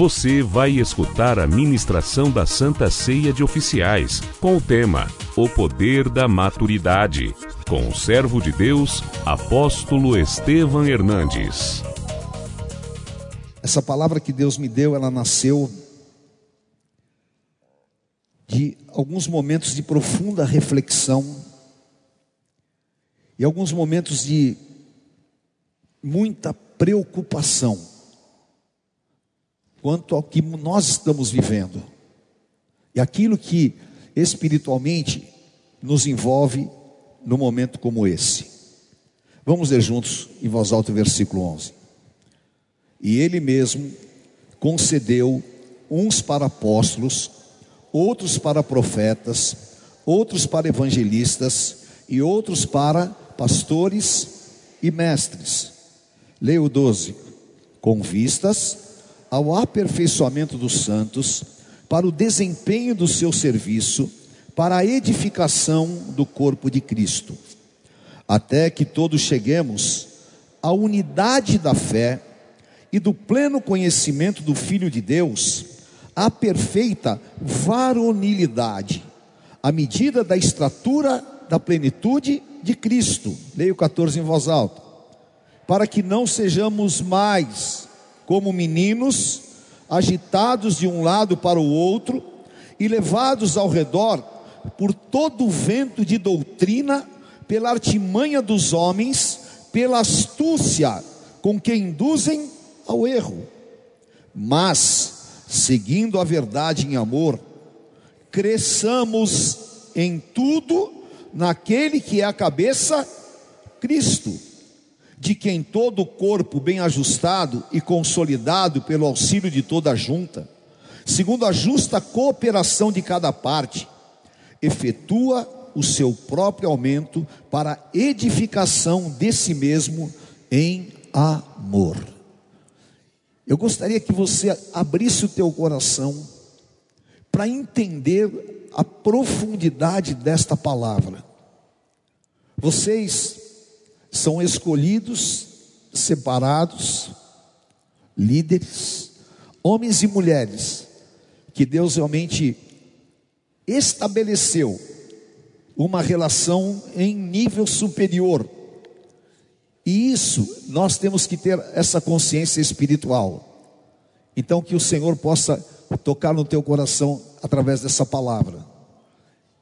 Você vai escutar a ministração da Santa Ceia de Oficiais, com o tema O Poder da Maturidade, com o servo de Deus, apóstolo Estevam Hernandes. Essa palavra que Deus me deu, ela nasceu de alguns momentos de profunda reflexão e alguns momentos de muita preocupação quanto ao que nós estamos vivendo e aquilo que espiritualmente nos envolve num momento como esse. Vamos ler juntos em voz alta o versículo 11. E ele mesmo concedeu uns para apóstolos, outros para profetas, outros para evangelistas e outros para pastores e mestres. Leia o 12. Com vistas ao aperfeiçoamento dos santos, para o desempenho do seu serviço, para a edificação do corpo de Cristo, até que todos cheguemos à unidade da fé e do pleno conhecimento do Filho de Deus, à perfeita varonilidade, à medida da estatura da plenitude de Cristo. Leio 14 em voz alta. Para que não sejamos mais como meninos, agitados de um lado para o outro e levados ao redor por todo o vento de doutrina, pela artimanha dos homens, pela astúcia com que induzem ao erro. Mas, seguindo a verdade em amor, cresçamos em tudo naquele que é a cabeça, Cristo, de quem todo o corpo bem ajustado e consolidado pelo auxílio de toda a junta, segundo a justa cooperação de cada parte, efetua o seu próprio aumento para edificação de si mesmo em amor. Eu gostaria que você abrisse o teu coração para entender a profundidade desta palavra. Vocês são escolhidos, separados, líderes, homens e mulheres, que Deus realmente estabeleceu uma relação em nível superior e isso nós temos que ter essa consciência espiritual. Então que o Senhor possa tocar no teu coração através dessa palavra.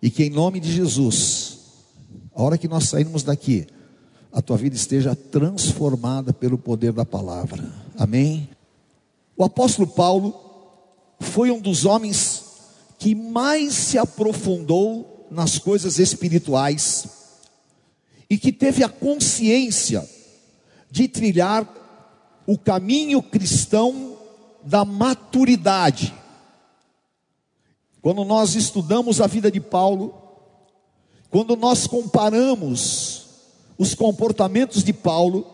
E que em nome de Jesus, a hora que nós sairmos daqui, a tua vida esteja transformada pelo poder da palavra. Amém. O apóstolo Paulo foi um dos homens que mais se aprofundou nas coisas espirituais e que teve a consciência de trilhar o caminho cristão da maturidade. Quando nós estudamos a vida de Paulo, quando nós comparamos os comportamentos de Paulo,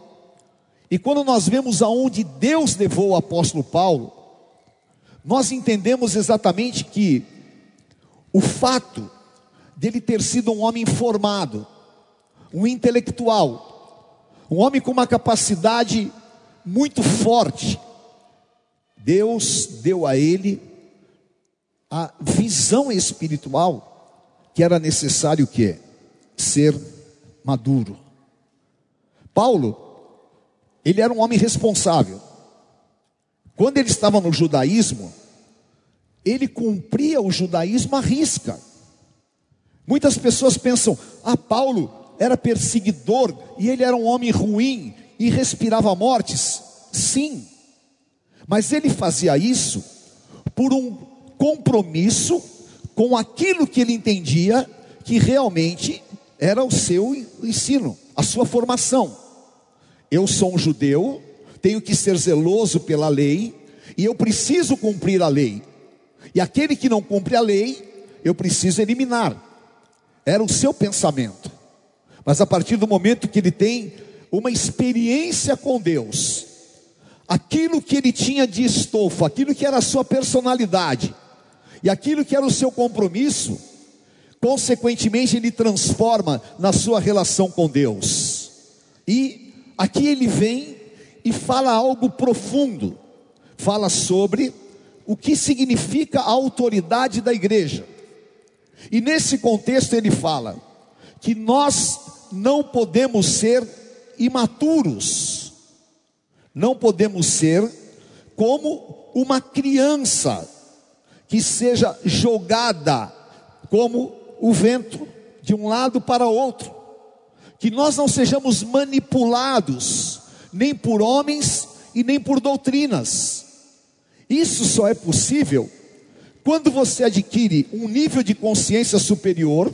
e quando nós vemos aonde Deus levou o apóstolo Paulo, nós entendemos exatamente que o fato dele ter sido um homem formado, um intelectual, um homem com uma capacidade muito forte. Deus deu a ele a visão espiritual que era necessário que ser maduro. Paulo, ele era um homem responsável. Quando ele estava no judaísmo, ele cumpria o judaísmo à risca. Muitas pessoas pensam: "Ah, Paulo era perseguidor e ele era um homem ruim e respirava mortes? Sim, mas ele fazia isso por um compromisso com aquilo que ele entendia que realmente era o seu ensino, a sua formação. Eu sou um judeu, tenho que ser zeloso pela lei e eu preciso cumprir a lei. E aquele que não cumpre a lei, eu preciso eliminar. Era o seu pensamento. Mas a partir do momento que ele tem uma experiência com Deus, aquilo que ele tinha de estofo, aquilo que era a sua personalidade, e aquilo que era o seu compromisso, consequentemente ele transforma na sua relação com Deus. E aqui ele vem e fala algo profundo, fala sobre o que significa a autoridade da igreja. E nesse contexto ele fala que nós não podemos ser imaturos, não podemos ser como uma criança que seja jogada como o vento de um lado para outro, que nós não sejamos manipulados nem por homens e nem por doutrinas. Isso só é possível quando você adquire um nível de consciência superior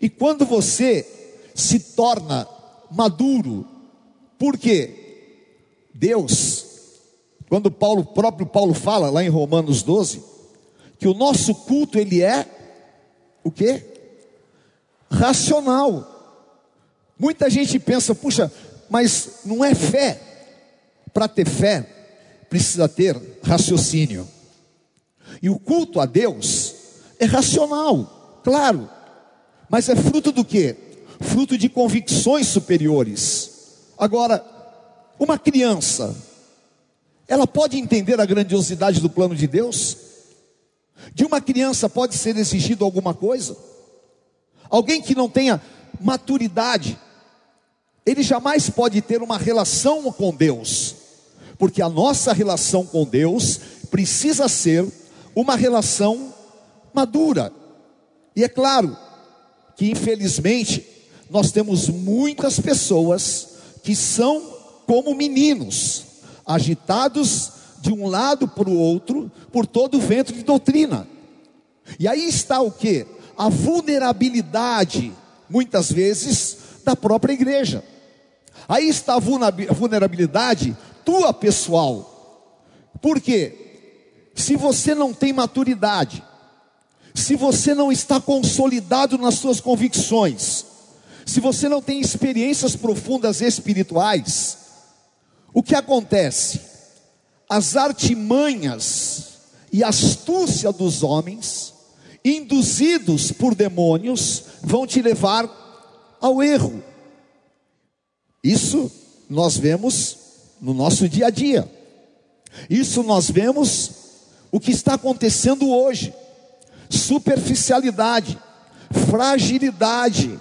e quando você se torna maduro. Por quê? Deus, quando Paulo, próprio Paulo fala lá em Romanos 12, que o nosso culto ele é o quê? Racional. Muita gente pensa, puxa, mas não é fé. Para ter fé, precisa ter raciocínio. E o culto a Deus é racional, claro, mas é fruto do que? Fruto de convicções superiores. Agora, uma criança, ela pode entender a grandiosidade do plano de Deus? De uma criança pode ser exigido alguma coisa? Alguém que não tenha maturidade, ele jamais pode ter uma relação com Deus, porque a nossa relação com Deus precisa ser uma relação madura. E é claro que, infelizmente, nós temos muitas pessoas que são como meninos, agitados de um lado para o outro por todo o vento de doutrina. E aí está o que? A vulnerabilidade, muitas vezes, da própria igreja. Aí está a vulnerabilidade tua pessoal. Por quê? Se você não tem maturidade, se você não está consolidado nas suas convicções, se você não tem experiências profundas espirituais, o que acontece? As artimanhas e astúcia dos homens, induzidos por demônios, vão te levar ao erro. Isso nós vemos no nosso dia a dia. Isso nós vemos o que está acontecendo hoje: superficialidade, fragilidade,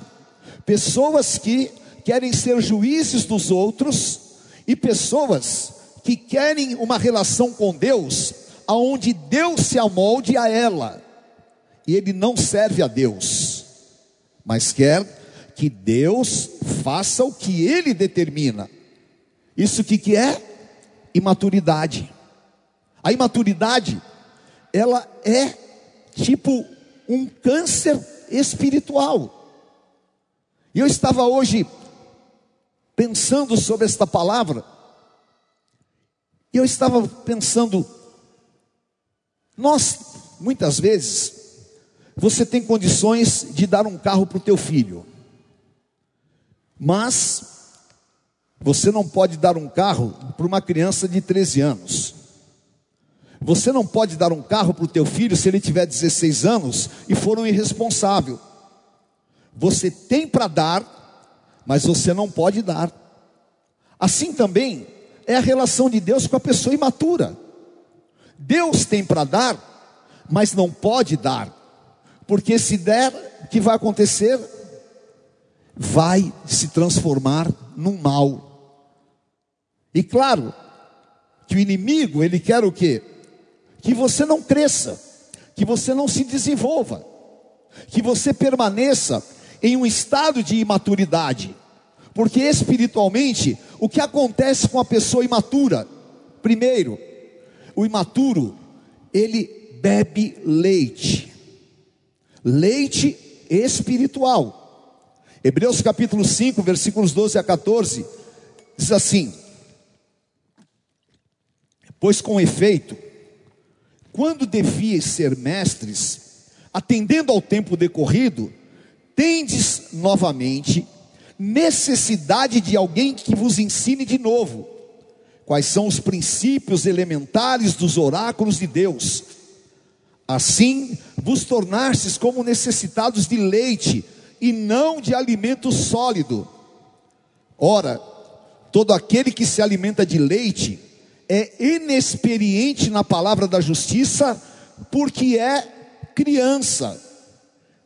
pessoas que querem ser juízes dos outros e pessoas que querem uma relação com Deus aonde Deus se amolde a ela. E ele não serve a Deus, mas quer que Deus faça o que ele determina. Isso que que é? Imaturidade. A imaturidade, ela é tipo um câncer espiritual. E eu estava hoje pensando sobre esta palavra, e eu estava pensando, nós, muitas vezes, você tem condições de dar um carro para o teu filho, mas você não pode dar um carro para uma criança de 13 anos. Você não pode dar um carro para o teu filho se ele tiver 16 anos e for um irresponsável. Você tem para dar, mas você não pode dar. Assim também é a relação de Deus com a pessoa imatura. Deus tem para dar, mas não pode dar. Porque se der, o que vai acontecer? Vai se transformar num mal. E claro, que o inimigo, ele quer o quê? que você não cresça, que você não se desenvolva, que você permaneça em um estado de imaturidade, porque espiritualmente, o que acontece com a pessoa imatura? Primeiro, o imaturo, ele bebe leite, leite espiritual. Hebreus capítulo 5, versículos 12 a 14, diz assim: Pois com efeito, quando devias ser mestres, atendendo ao tempo decorrido, tendes novamente necessidade de alguém que vos ensine de novo quais são os princípios elementares dos oráculos de Deus. Assim, vos tornastes como necessitados de leite e não de alimento sólido. Ora, todo aquele que se alimenta de leite é inexperiente na palavra da justiça porque é criança.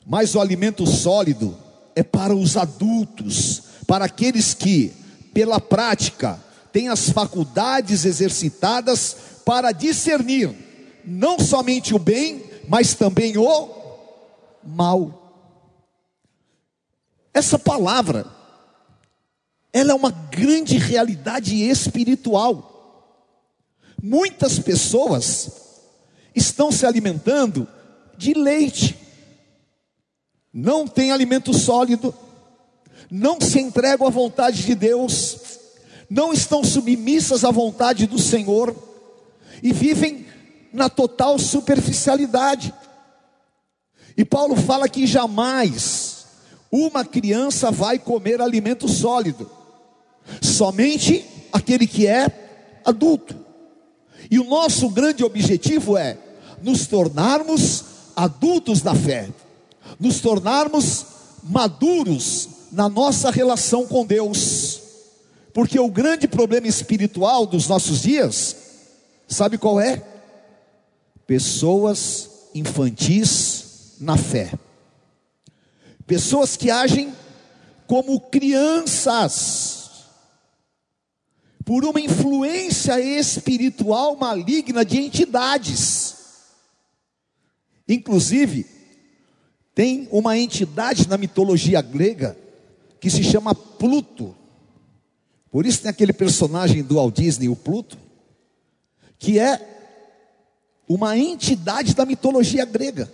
Mas o alimento sólido é para os adultos, para aqueles que, pela prática, têm as faculdades exercitadas para discernir não somente o bem, mas também o mal. Essa palavra, ela é uma grande realidade espiritual. Muitas pessoas estão se alimentando de leite, não tem alimento sólido, não se entregam à vontade de Deus, não estão submissas à vontade do Senhor e vivem na total superficialidade. E Paulo fala que jamais uma criança vai comer alimento sólido, somente aquele que é adulto. E o nosso grande objetivo é nos tornarmos adultos da fé, nos tornarmos maduros na nossa relação com Deus, porque o grande problema espiritual dos nossos dias, sabe qual é? Pessoas infantis na fé, pessoas que agem como crianças, por uma influência espiritual maligna de entidades. Inclusive, tem uma entidade na mitologia grega que se chama Pluto. Por isso tem aquele personagem do Walt Disney, o Pluto, que é uma entidade da mitologia grega,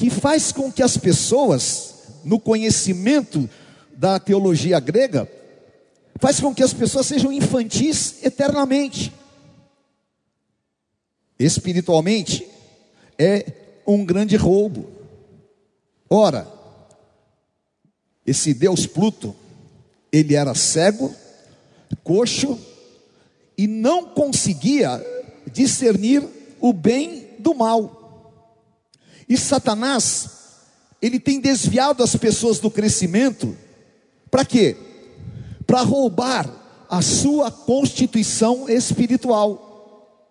que faz com que as pessoas, no conhecimento da teologia grega, faz com que as pessoas sejam infantis eternamente. Espiritualmente, é um grande roubo. Ora, esse Deus Pluto, ele era cego, coxo e não conseguia discernir o bem do mal. E Satanás, ele tem desviado as pessoas do crescimento, para quê? para roubar a sua constituição espiritual.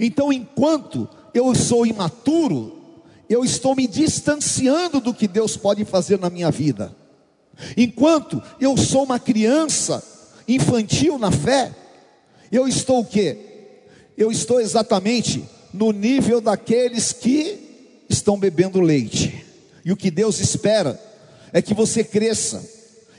Então, enquanto eu sou imaturo, eu estou me distanciando do que Deus pode fazer na minha vida. Enquanto eu sou uma criança infantil na fé, eu estou o quê? Eu estou exatamente no nível daqueles que estão bebendo leite. E o que Deus espera é que você cresça.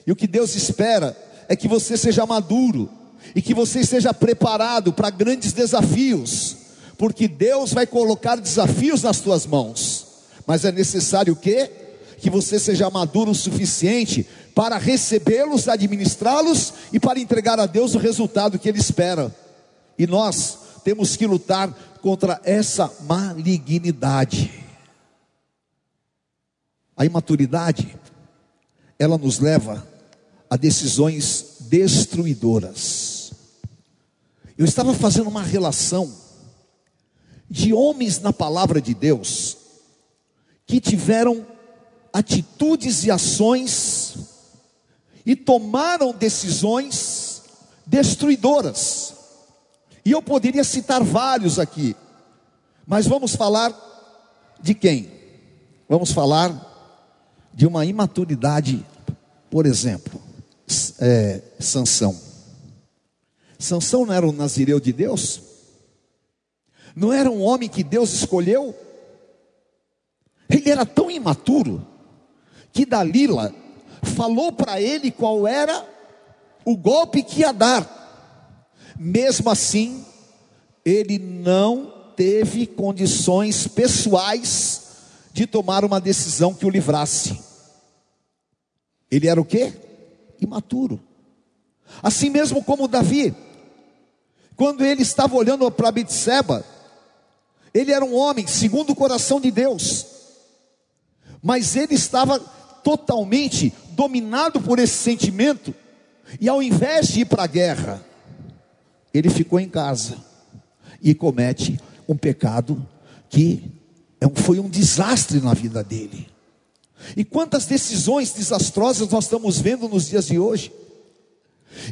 E o que Deus espera é que você seja maduro e que você seja preparado para grandes desafios, porque Deus vai colocar desafios nas tuas mãos, mas é necessário que que você seja maduro o suficiente para recebê-los, administrá-los e para entregar a Deus o resultado que Ele espera. E nós temos que lutar contra essa malignidade. A imaturidade, ela nos leva a decisões destruidoras. Eu estava fazendo uma relação de homens na palavra de Deus que tiveram atitudes e ações e tomaram decisões destruidoras. E eu poderia citar vários aqui, mas vamos falar de quem? Vamos falar de uma imaturidade, por exemplo é, Sansão. Sansão não era um nazireu de Deus? Não era um homem que Deus escolheu? Ele era tão imaturo que Dalila falou para ele qual era o golpe que ia dar. Mesmo assim, ele não teve condições pessoais de tomar uma decisão que o livrasse. Ele era o quê? imaturo. Assim mesmo como Davi, quando ele estava olhando para Betseba, ele era um homem segundo o coração de Deus, mas ele estava totalmente dominado por esse sentimento, e ao invés de ir para a guerra, ele ficou em casa e comete um pecado que foi um desastre na vida dele. E quantas decisões desastrosas nós estamos vendo nos dias de hoje?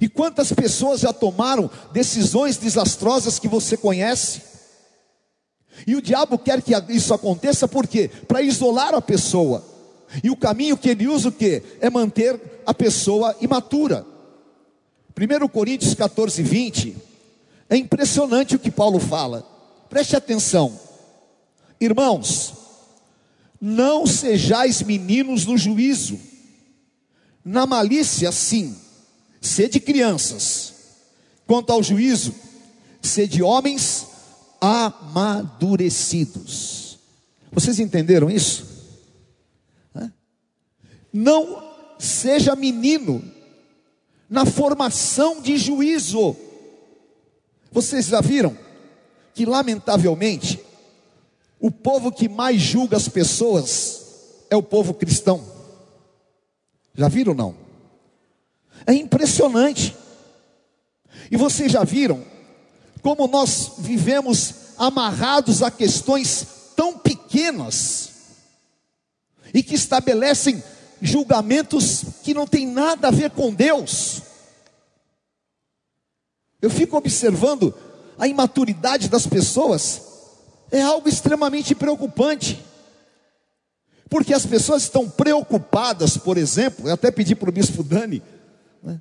E quantas pessoas já tomaram decisões desastrosas que você conhece? E o diabo quer que isso aconteça por quê? Para isolar a pessoa. E o caminho que ele usa o quê? É manter a pessoa imatura. 1 Coríntios 14, 20. É impressionante o que Paulo fala. Preste atenção. Irmãos, não sejais meninos no juízo. Na malícia, sim, sede crianças. Quanto ao juízo, sede homens amadurecidos. Vocês entenderam isso? Não seja menino na formação de juízo. Vocês já viram que, lamentavelmente, o povo que mais julga as pessoas é o povo cristão? Já viram não? É impressionante. E vocês já viram como nós vivemos amarrados a questões tão pequenas e que estabelecem julgamentos que não têm nada a ver com Deus. Eu fico observando a imaturidade das pessoas, é algo extremamente preocupante. Porque as pessoas estão preocupadas, por exemplo, eu até pedi para o bispo Dani, né?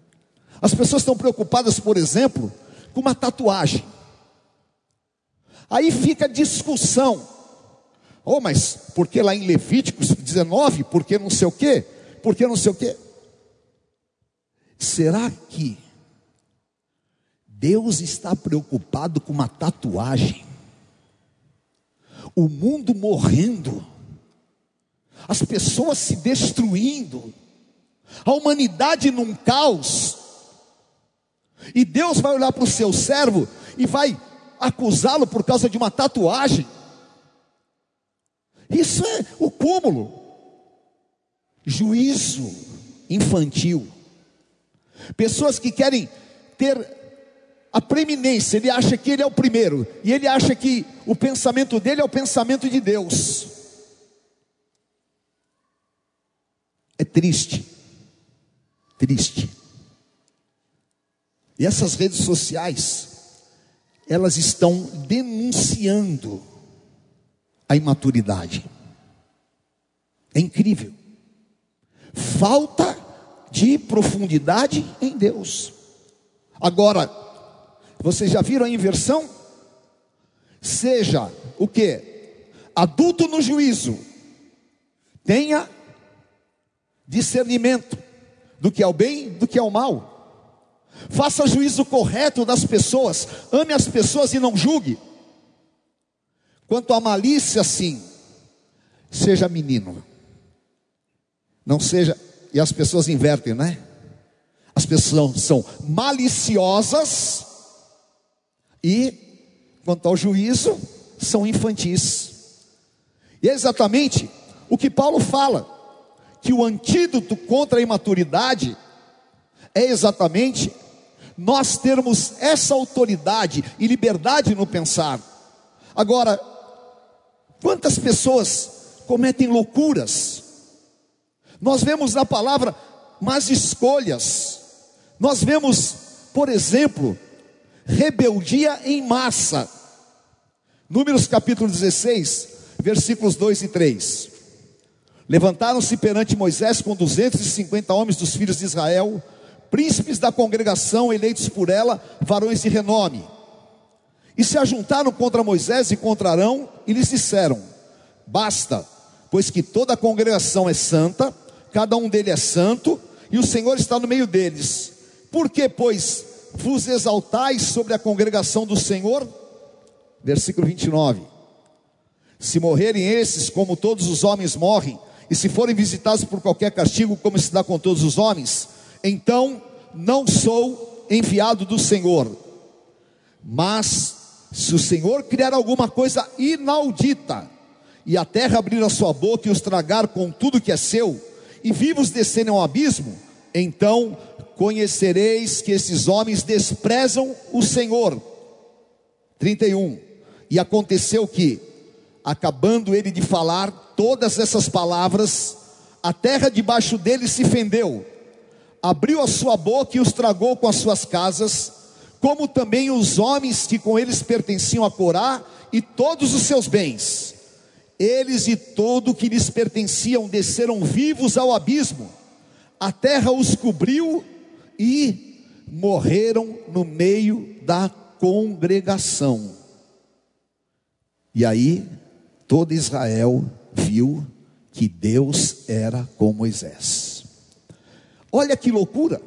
as pessoas estão preocupadas, por exemplo, com uma tatuagem. Aí fica a discussão. Oh, mas porque lá em Levíticos 19, porque não sei o quê, porque não sei o quê. Será que Deus está preocupado com uma tatuagem? O mundo morrendo, as pessoas se destruindo, a humanidade num caos, e Deus vai olhar para o seu servo e vai acusá-lo por causa de uma tatuagem. Isso é o cúmulo. Juízo infantil. Pessoas que querem ter a preeminência, ele acha que ele é o primeiro, e ele acha que o pensamento dele é o pensamento de Deus. É triste, triste. E essas redes sociais, elas estão denunciando a imaturidade. É incrível. Falta de profundidade em Deus. Agora, vocês já viram a inversão? Seja o que? Adulto no juízo, tenha discernimento do que é o bem, do que é o mal. Faça juízo correto das pessoas, ame as pessoas e não julgue. Quanto à malícia, sim, seja menino. Não seja, e as pessoas invertem, né? As pessoas são maliciosas e, quanto ao juízo, são infantis. E é exatamente o que Paulo fala, que o antídoto contra a imaturidade é exatamente nós termos essa autoridade e liberdade no pensar. Agora, Quantas pessoas cometem loucuras? Nós vemos na palavra más escolhas. Nós vemos, por exemplo, rebeldia em massa. Números capítulo 16, versículos 2 e 3. Levantaram-se perante Moisés com 250 homens dos filhos de Israel, príncipes da congregação, eleitos por ela, varões de renome e se ajuntaram contra Moisés e contra Arão e lhes disseram: Basta, pois que toda a congregação é santa, cada um deles é santo, e o Senhor está no meio deles. Por que, pois, vos exaltais sobre a congregação do Senhor? Versículo 29. Se morrerem esses, como todos os homens morrem, e se forem visitados por qualquer castigo, como se dá com todos os homens, então não sou enviado do Senhor. Mas se o Senhor criar alguma coisa inaudita, e a terra abrir a sua boca e os tragar com tudo que é seu, e vivos descerem ao abismo, então conhecereis que esses homens desprezam o Senhor. 31. E aconteceu que, acabando ele de falar todas essas palavras, a terra debaixo dele se fendeu, abriu a sua boca e os tragou com as suas casas, como também os homens que com eles pertenciam a Corá e todos os seus bens. Eles e todo o que lhes pertenciam desceram vivos ao abismo. A terra os cobriu e morreram no meio da congregação. E aí todo Israel viu que Deus era com Moisés. Olha que loucura!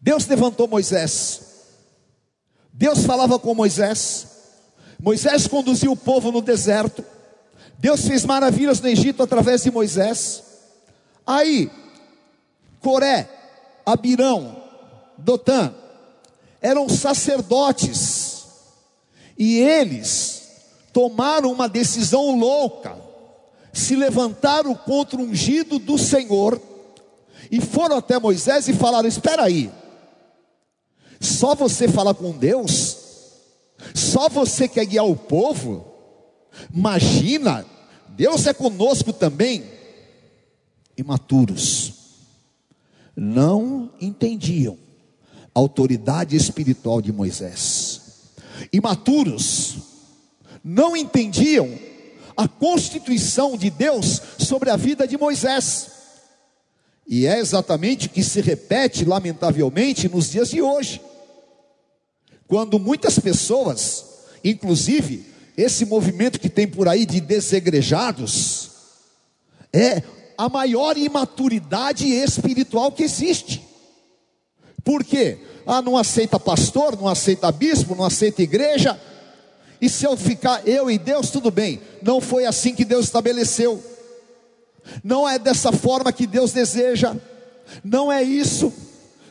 Deus levantou Moisés. Deus falava com Moisés. Moisés conduziu o povo no deserto. Deus fez maravilhas no Egito através de Moisés. Aí, Coré, Abirão, Dotã, eram sacerdotes. E eles tomaram uma decisão louca, se levantaram contra o ungido do Senhor e foram até Moisés e falaram: Espera aí, só você fala com Deus? Só você quer guiar o povo? Imagina, Deus é conosco também. Imaturos, não entendiam a autoridade espiritual de Moisés. Imaturos, não entendiam a constituição de Deus sobre a vida de Moisés. E é exatamente o que se repete, lamentavelmente, nos dias de hoje. Quando muitas pessoas, inclusive esse movimento que tem por aí de desegrejados, é a maior imaturidade espiritual que existe. Por quê? Ah, não aceita pastor, não aceita bispo, não aceita igreja, e se eu ficar eu e Deus, tudo bem. Não foi assim que Deus estabeleceu. Não é dessa forma que Deus deseja. Não é isso.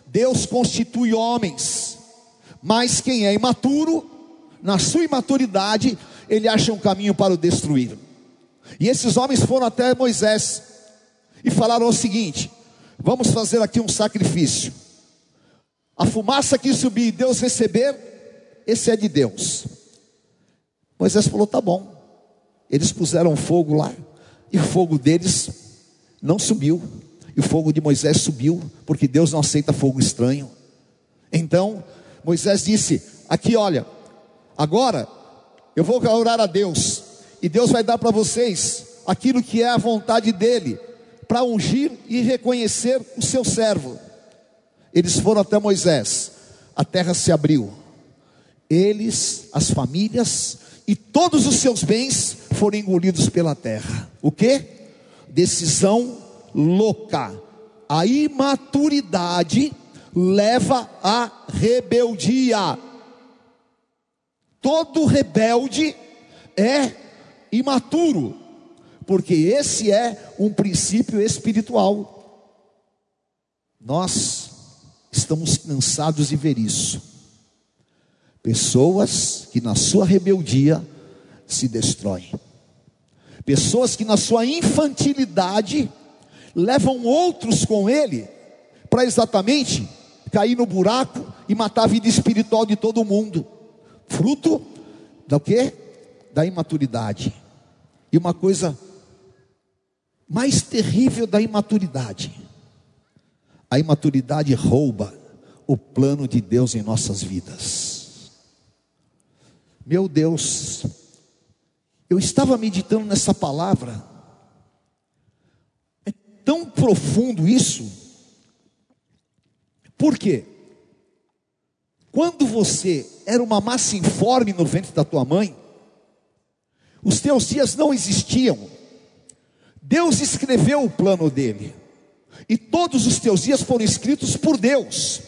Deus constitui homens. Mas quem é imaturo, na sua imaturidade, ele acha um caminho para o destruir. E esses homens foram até Moisés e falaram o seguinte: Vamos fazer aqui um sacrifício. A fumaça que subir e Deus receber, esse é de Deus. Moisés falou: tá bom. Eles puseram fogo lá, e o fogo deles não subiu, e o fogo de Moisés subiu, porque Deus não aceita fogo estranho. Então, Moisés disse: Aqui, olha, agora eu vou orar a Deus, e Deus vai dar para vocês aquilo que é a vontade dEle, para ungir e reconhecer o seu servo. Eles foram até Moisés, a terra se abriu, eles, as famílias, e todos os seus bens foram engolidos pela terra. O que? Decisão louca. A imaturidade leva à rebeldia. Todo rebelde é imaturo, porque esse é um princípio espiritual. Nós estamos cansados de ver isso. Pessoas que na sua rebeldia se destroem. Pessoas que na sua infantilidade levam outros com ele para exatamente cair no buraco e matar a vida espiritual de todo mundo. Fruto da quê? Da imaturidade. E uma coisa mais terrível da imaturidade. A imaturidade rouba o plano de Deus em nossas vidas. Meu Deus, eu estava meditando nessa palavra, é tão profundo isso, por quê? Quando você era uma massa informe no ventre da tua mãe, os teus dias não existiam, Deus escreveu o plano dele, e todos os teus dias foram escritos por Deus.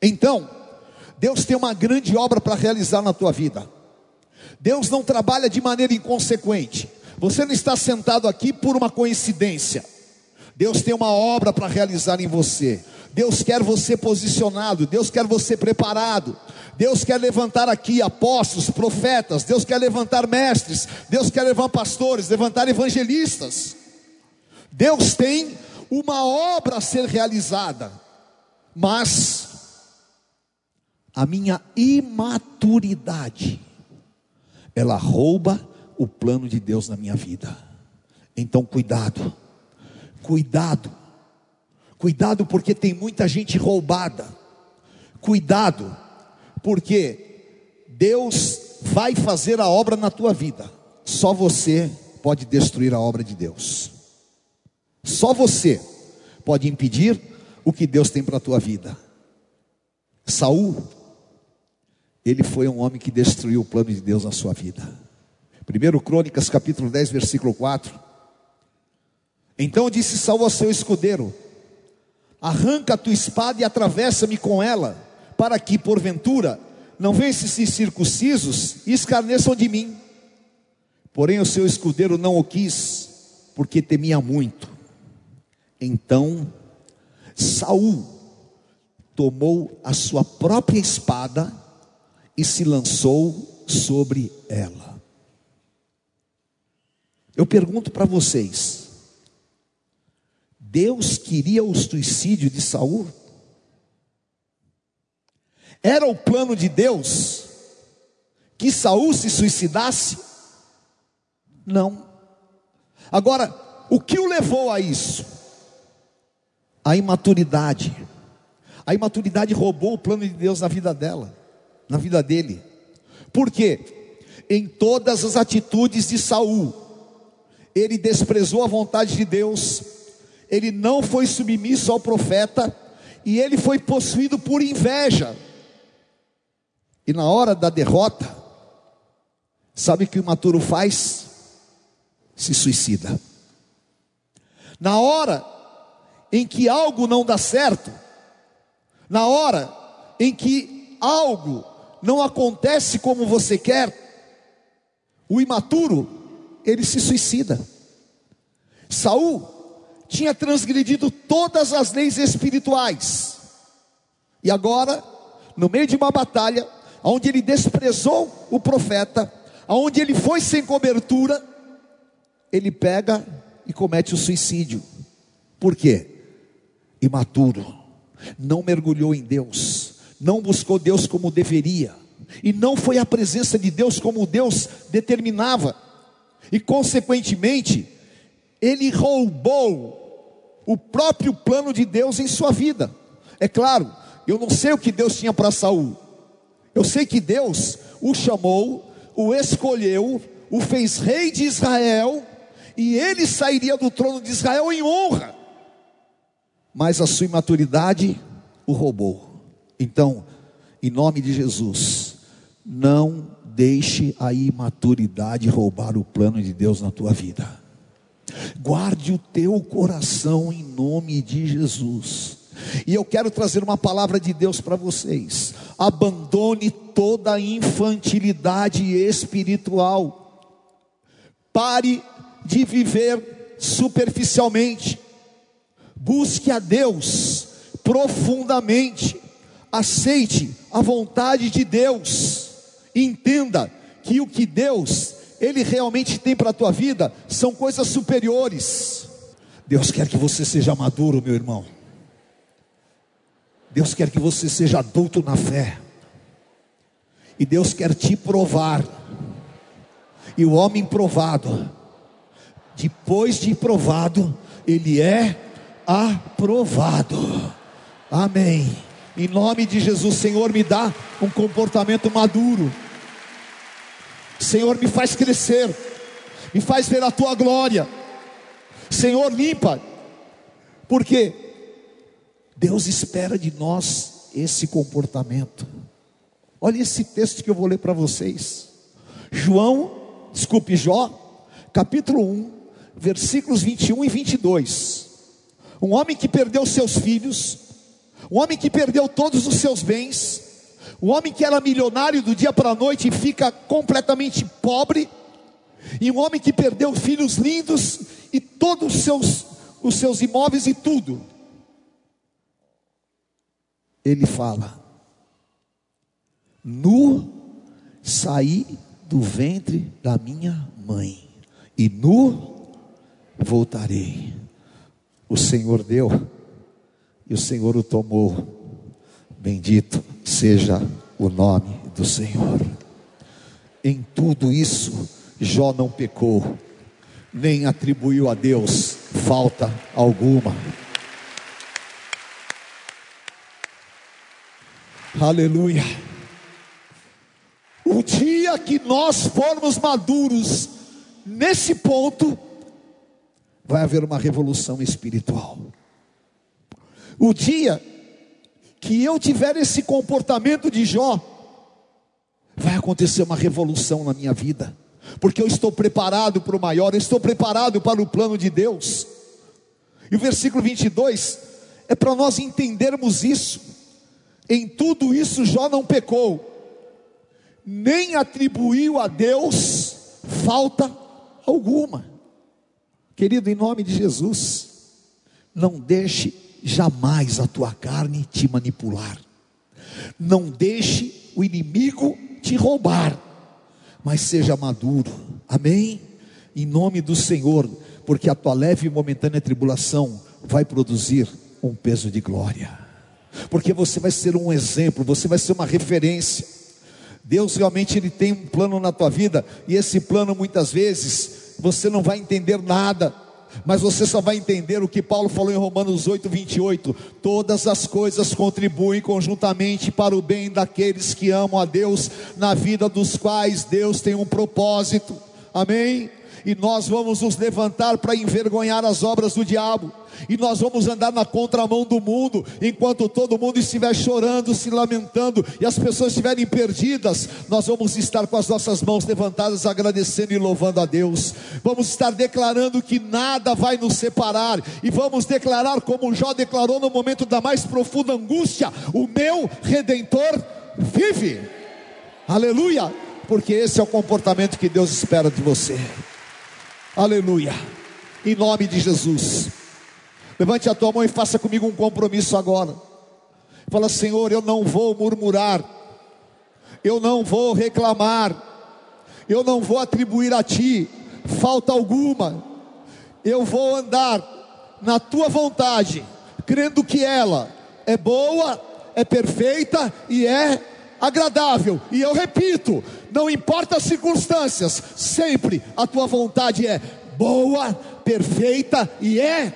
Então, Deus tem uma grande obra para realizar na tua vida. Deus não trabalha de maneira inconsequente. Você não está sentado aqui por uma coincidência. Deus tem uma obra para realizar em você. Deus quer você posicionado, Deus quer você preparado. Deus quer levantar aqui apóstolos, profetas, Deus quer levantar mestres, Deus quer levantar pastores, levantar evangelistas. Deus tem uma obra a ser realizada, mas a minha imaturidade, ela rouba o plano de Deus na minha vida. Então, cuidado, cuidado. Cuidado porque tem muita gente roubada. Cuidado, porque Deus vai fazer a obra na tua vida. Só você pode destruir a obra de Deus. Só você pode impedir o que Deus tem para a tua vida. Saul, ele foi um homem que destruiu o plano de Deus na sua vida. 1 Crônicas capítulo 10, versículo 4. Então disse Saul ao seu escudeiro: Arranca a tua espada e atravessa-me com ela, para que, porventura, não venham-se circuncisos e escarneçam de mim. Porém, o seu escudeiro não o quis, porque temia muito. Então, Saul tomou a sua própria espada e se lançou sobre ela. Eu pergunto para vocês: Deus queria o suicídio de Saul? Era o plano de Deus que Saul se suicidasse? Não. Agora, o que o levou a isso? A imaturidade. A imaturidade roubou o plano de Deus na vida dela, na vida dele. Por quê? Em todas as atitudes de Saul, ele desprezou a vontade de Deus, ele não foi submisso ao profeta e ele foi possuído por inveja. E na hora da derrota, sabe o que o imaturo faz? Se suicida. Na hora em que algo não dá certo, na hora em que algo não acontece como você quer, o imaturo, ele se suicida. Saul tinha transgredido todas as leis espirituais. E agora, no meio de uma batalha, onde ele desprezou o profeta, onde ele foi sem cobertura, ele pega e comete o suicídio. Por quê? Imaturo, não mergulhou em Deus, não buscou Deus como deveria, e não foi a presença de Deus como Deus determinava, e consequentemente, ele roubou o próprio plano de Deus em sua vida. É claro, eu não sei o que Deus tinha para Saul. Eu sei que Deus o chamou, o escolheu, o fez rei de Israel, e ele sairia do trono de Israel em honra. Mas a sua imaturidade o roubou. Então, em nome de Jesus, não deixe a imaturidade roubar o plano de Deus na tua vida. Guarde o teu coração em nome de Jesus. E eu quero trazer uma palavra de Deus para vocês. Abandone toda a infantilidade espiritual. Pare de viver superficialmente. Busque a Deus profundamente. Aceite a vontade de Deus. Entenda que o que Deus ele realmente tem para a tua vida são coisas superiores. Deus quer que você seja maduro, meu irmão. Deus quer que você seja adulto na fé. E Deus quer te provar. E o homem provado, depois de provado, ele é aprovado. Amém. Em nome de Jesus, Senhor, me dá um comportamento maduro. Senhor, me faz crescer, me faz ver a tua glória. Senhor, limpa, porque Deus espera de nós esse comportamento. Olha esse texto que eu vou ler para vocês. João, desculpe, Jó, capítulo 1, versículos 21 e 22. Um homem que perdeu seus filhos, um homem que perdeu todos os seus bens, o homem que era milionário do dia para a noite fica completamente pobre. E um homem que perdeu filhos lindos e todos os seus, os seus imóveis e tudo. Ele fala: Nu saí do ventre da minha mãe, e nu voltarei. O Senhor deu, e o Senhor o tomou. Bendito seja o nome do Senhor. Em tudo isso, Jó não pecou, nem atribuiu a Deus falta alguma. Aleluia. O dia que nós formos maduros nesse ponto, vai haver uma revolução espiritual. O dia que eu tiver esse comportamento de Jó, vai acontecer uma revolução na minha vida, porque eu estou preparado para o maior, eu estou preparado para o plano de Deus. E o versículo 22 é para nós entendermos isso. Em tudo isso Jó não pecou, nem atribuiu a Deus falta alguma. Querido, em nome de Jesus, não deixe jamais a tua carne te manipular. Não deixe o inimigo te roubar, mas seja maduro. Amém? Em nome do Senhor, porque a tua leve e momentânea tribulação vai produzir um peso de glória. Porque você vai ser um exemplo, você vai ser uma referência. Deus realmente ele tem um plano na tua vida e esse plano muitas vezes você não vai entender nada mas você só vai entender o que Paulo falou em Romanos 8, 28. Todas as coisas contribuem conjuntamente para o bem daqueles que amam a Deus, na vida dos quais Deus tem um propósito. Amém? E nós vamos nos levantar para envergonhar as obras do diabo e nós vamos andar na contramão do mundo, enquanto todo mundo estiver chorando, se lamentando e as pessoas estiverem perdidas, nós vamos estar com as nossas mãos levantadas, agradecendo e louvando a Deus. Vamos estar declarando que nada vai nos separar e vamos declarar, como Jó declarou no momento da mais profunda angústia: O meu redentor vive. Aleluia, porque esse é o comportamento que Deus espera de você. Aleluia. Em nome de Jesus. Levante a tua mão e faça comigo um compromisso agora. Fala, Senhor, eu não vou murmurar, eu não vou reclamar, eu não vou atribuir a Ti falta alguma, eu vou andar na Tua vontade, crendo que ela é boa, é perfeita e é agradável. E eu repito, não importa as circunstâncias, sempre a Tua vontade é boa, perfeita e é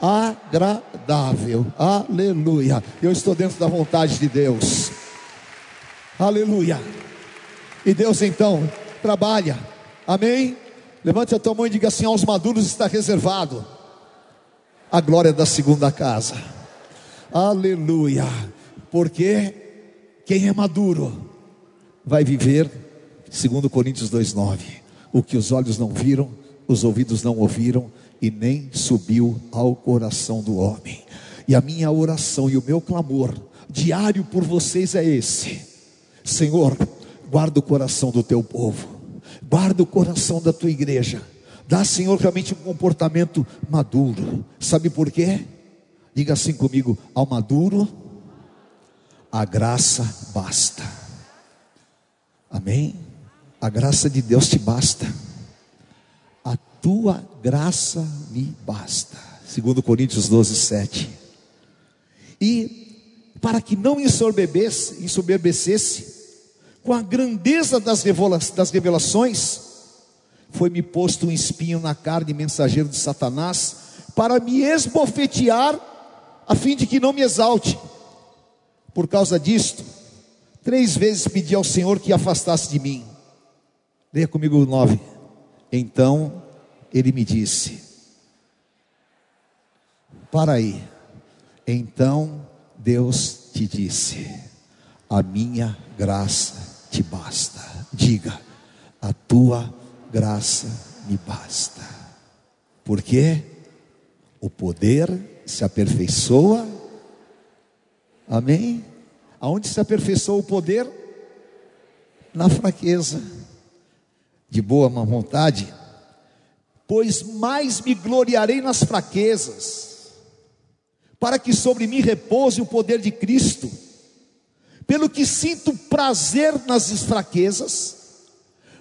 agradável. Aleluia. Eu estou dentro da vontade de Deus. Aleluia. E Deus então trabalha. Amém? Levante a tua mão e diga assim: aos maduros está reservado a glória da segunda casa. Aleluia. Porque quem é maduro vai viver, segundo Coríntios 2:9, o que os olhos não viram, os ouvidos não ouviram e nem subiu ao coração do homem. E a minha oração e o meu clamor diário por vocês é esse: Senhor, guarda o coração do teu povo, guarda o coração da tua igreja, dá, Senhor, realmente um comportamento maduro. Sabe por quê? Diga assim comigo: ao maduro, a graça basta. Amém? A graça de Deus te basta tua graça me basta. Segundo Coríntios 12, 7. E para que não ensoberbecesse, ensoberbecesse com a grandeza das, revelações, foi-me posto um espinho na carne, mensageiro de Satanás, para me esbofetear, a fim de que não me exalte. Por causa disto, três vezes pedi ao Senhor que afastasse de mim. Leia comigo o 9. Então ele me disse: Para aí. Então Deus te disse: A minha graça te basta. Diga: A tua graça me basta. Porque o poder se aperfeiçoa. Amém? Aonde se aperfeiçoa o poder? Na fraqueza. De boa vontade pois mais me gloriarei nas fraquezas, para que sobre mim repouse o poder de Cristo. Pelo que sinto prazer nas fraquezas,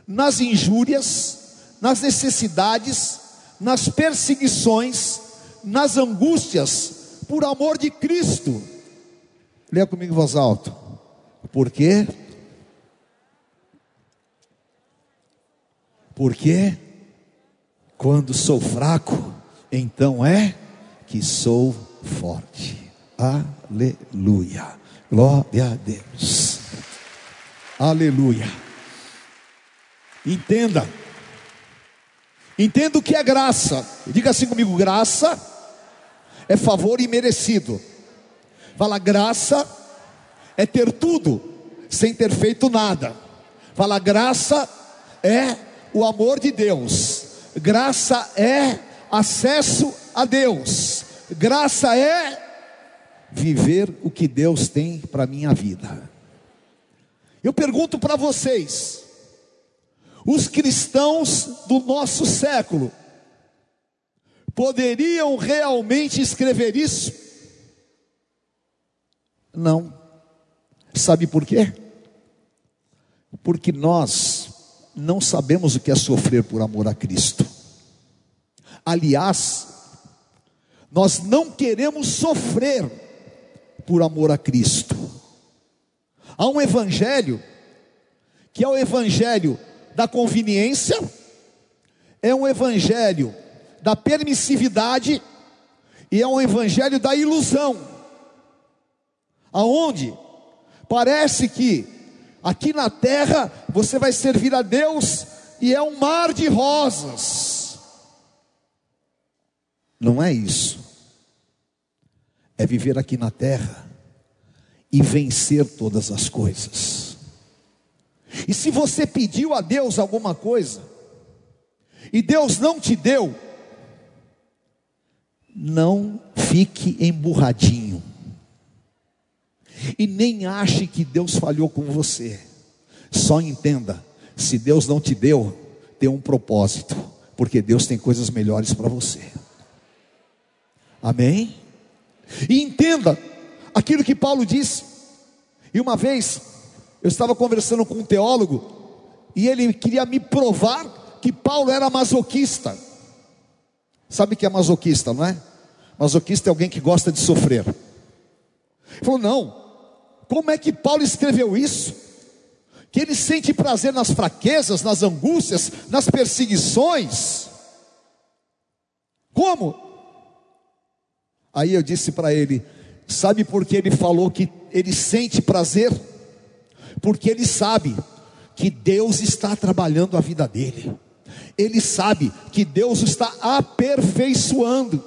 nas injúrias, nas necessidades, nas perseguições, nas angústias, por amor de Cristo. Leia comigo em voz alta. Por quê? Quê? Quando sou fraco, então é que sou forte. Aleluia. Glória a Deus. Aleluia. Entenda. Entenda o que é graça. Diga assim comigo: graça é favor imerecido. Fala, graça é ter tudo sem ter feito nada. Fala, graça é o amor de Deus. Graça é acesso a Deus. Graça é viver o que Deus tem para minha vida. Eu pergunto para vocês, os cristãos do nosso século poderiam realmente escrever isso? Não. Sabe por quê? Porque nós não sabemos o que é sofrer por amor a Cristo. Aliás, nós não queremos sofrer por amor a Cristo. Há um evangelho que é o evangelho da conveniência, é um evangelho da permissividade e é um evangelho da ilusão. Aonde parece que aqui na terra você vai servir a Deus e é um mar de rosas. Não é isso. É viver aqui na terra e vencer todas as coisas. E se você pediu a Deus alguma coisa, e Deus não te deu, não fique emburradinho. E nem ache que Deus falhou com você. Só entenda: se Deus não te deu, tem um propósito, porque Deus tem coisas melhores para você. Amém? E entenda aquilo que Paulo disse. E uma vez eu estava conversando com um teólogo e ele queria me provar que Paulo era masoquista. Sabe que é masoquista, não é? Masoquista é alguém que gosta de sofrer. Ele falou: não, como é que Paulo escreveu isso? Que ele sente prazer nas fraquezas, nas angústias, nas perseguições. Como? Aí eu disse para ele: sabe por que ele falou que ele sente prazer? Porque ele sabe que Deus está trabalhando a vida dele. Ele sabe que Deus está aperfeiçoando.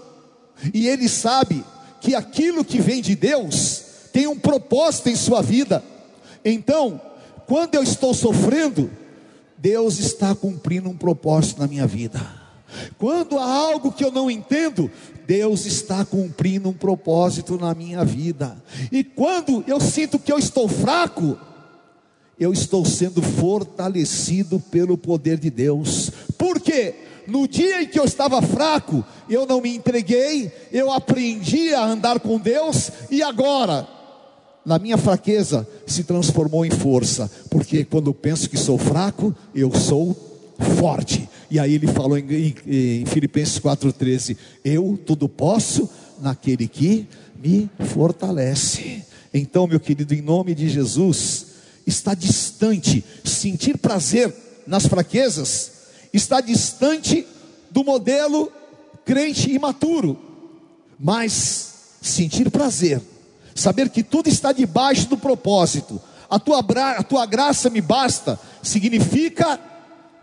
E ele sabe que aquilo que vem de Deus tem um propósito em sua vida. Então, quando eu estou sofrendo, Deus está cumprindo um propósito na minha vida. Quando há algo que eu não entendo, Deus está cumprindo um propósito na minha vida. E quando eu sinto que eu estou fraco, eu estou sendo fortalecido pelo poder de Deus. Por quê? No dia em que eu estava fraco, eu não me entreguei, eu aprendi a andar com Deus, e agora, na minha fraqueza, se transformou em força, porque quando penso que sou fraco, eu sou forte. E aí ele falou em, em, em Filipenses 4,13: Eu tudo posso naquele que me fortalece. Então, meu querido, em nome de Jesus, está distante, sentir prazer nas fraquezas, está distante do modelo crente imaturo, mas sentir prazer, saber que tudo está debaixo do propósito, a tua, a tua graça me basta, significa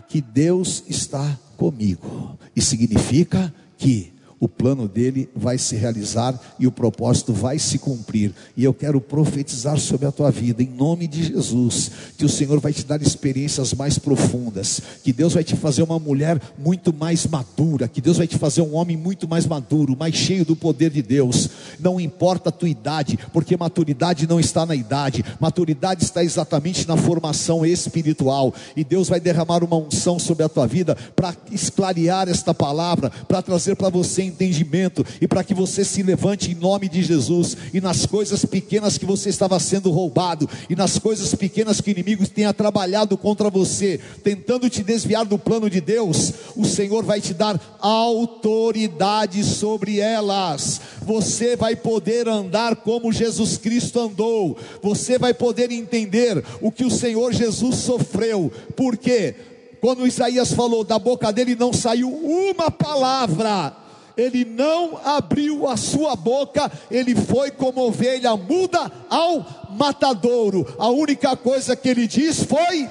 que Deus está comigo, e significa que o plano dele vai se realizar e o propósito vai se cumprir. E eu quero profetizar sobre a tua vida, em nome de Jesus, que o Senhor vai te dar experiências mais profundas, que Deus vai te fazer uma mulher muito mais madura, que Deus vai te fazer um homem muito mais maduro, mais cheio do poder de Deus. Não importa a tua idade, porque maturidade não está na idade, maturidade está exatamente na formação espiritual. E Deus vai derramar uma unção sobre a tua vida para esclarear esta palavra, para trazer para você entendimento e para que você se levante em nome de Jesus e nas coisas pequenas que você estava sendo roubado e nas coisas pequenas que o inimigo tenha trabalhado contra você, tentando te desviar do plano de Deus, o Senhor vai te dar autoridade sobre elas. Você vai poder andar como Jesus Cristo andou. Você vai poder entender o que o Senhor Jesus sofreu. Por quê? Quando Isaías falou, da boca dele não saiu uma palavra ele não abriu a sua boca, ele foi como ovelha muda ao matadouro. A única coisa que ele diz foi: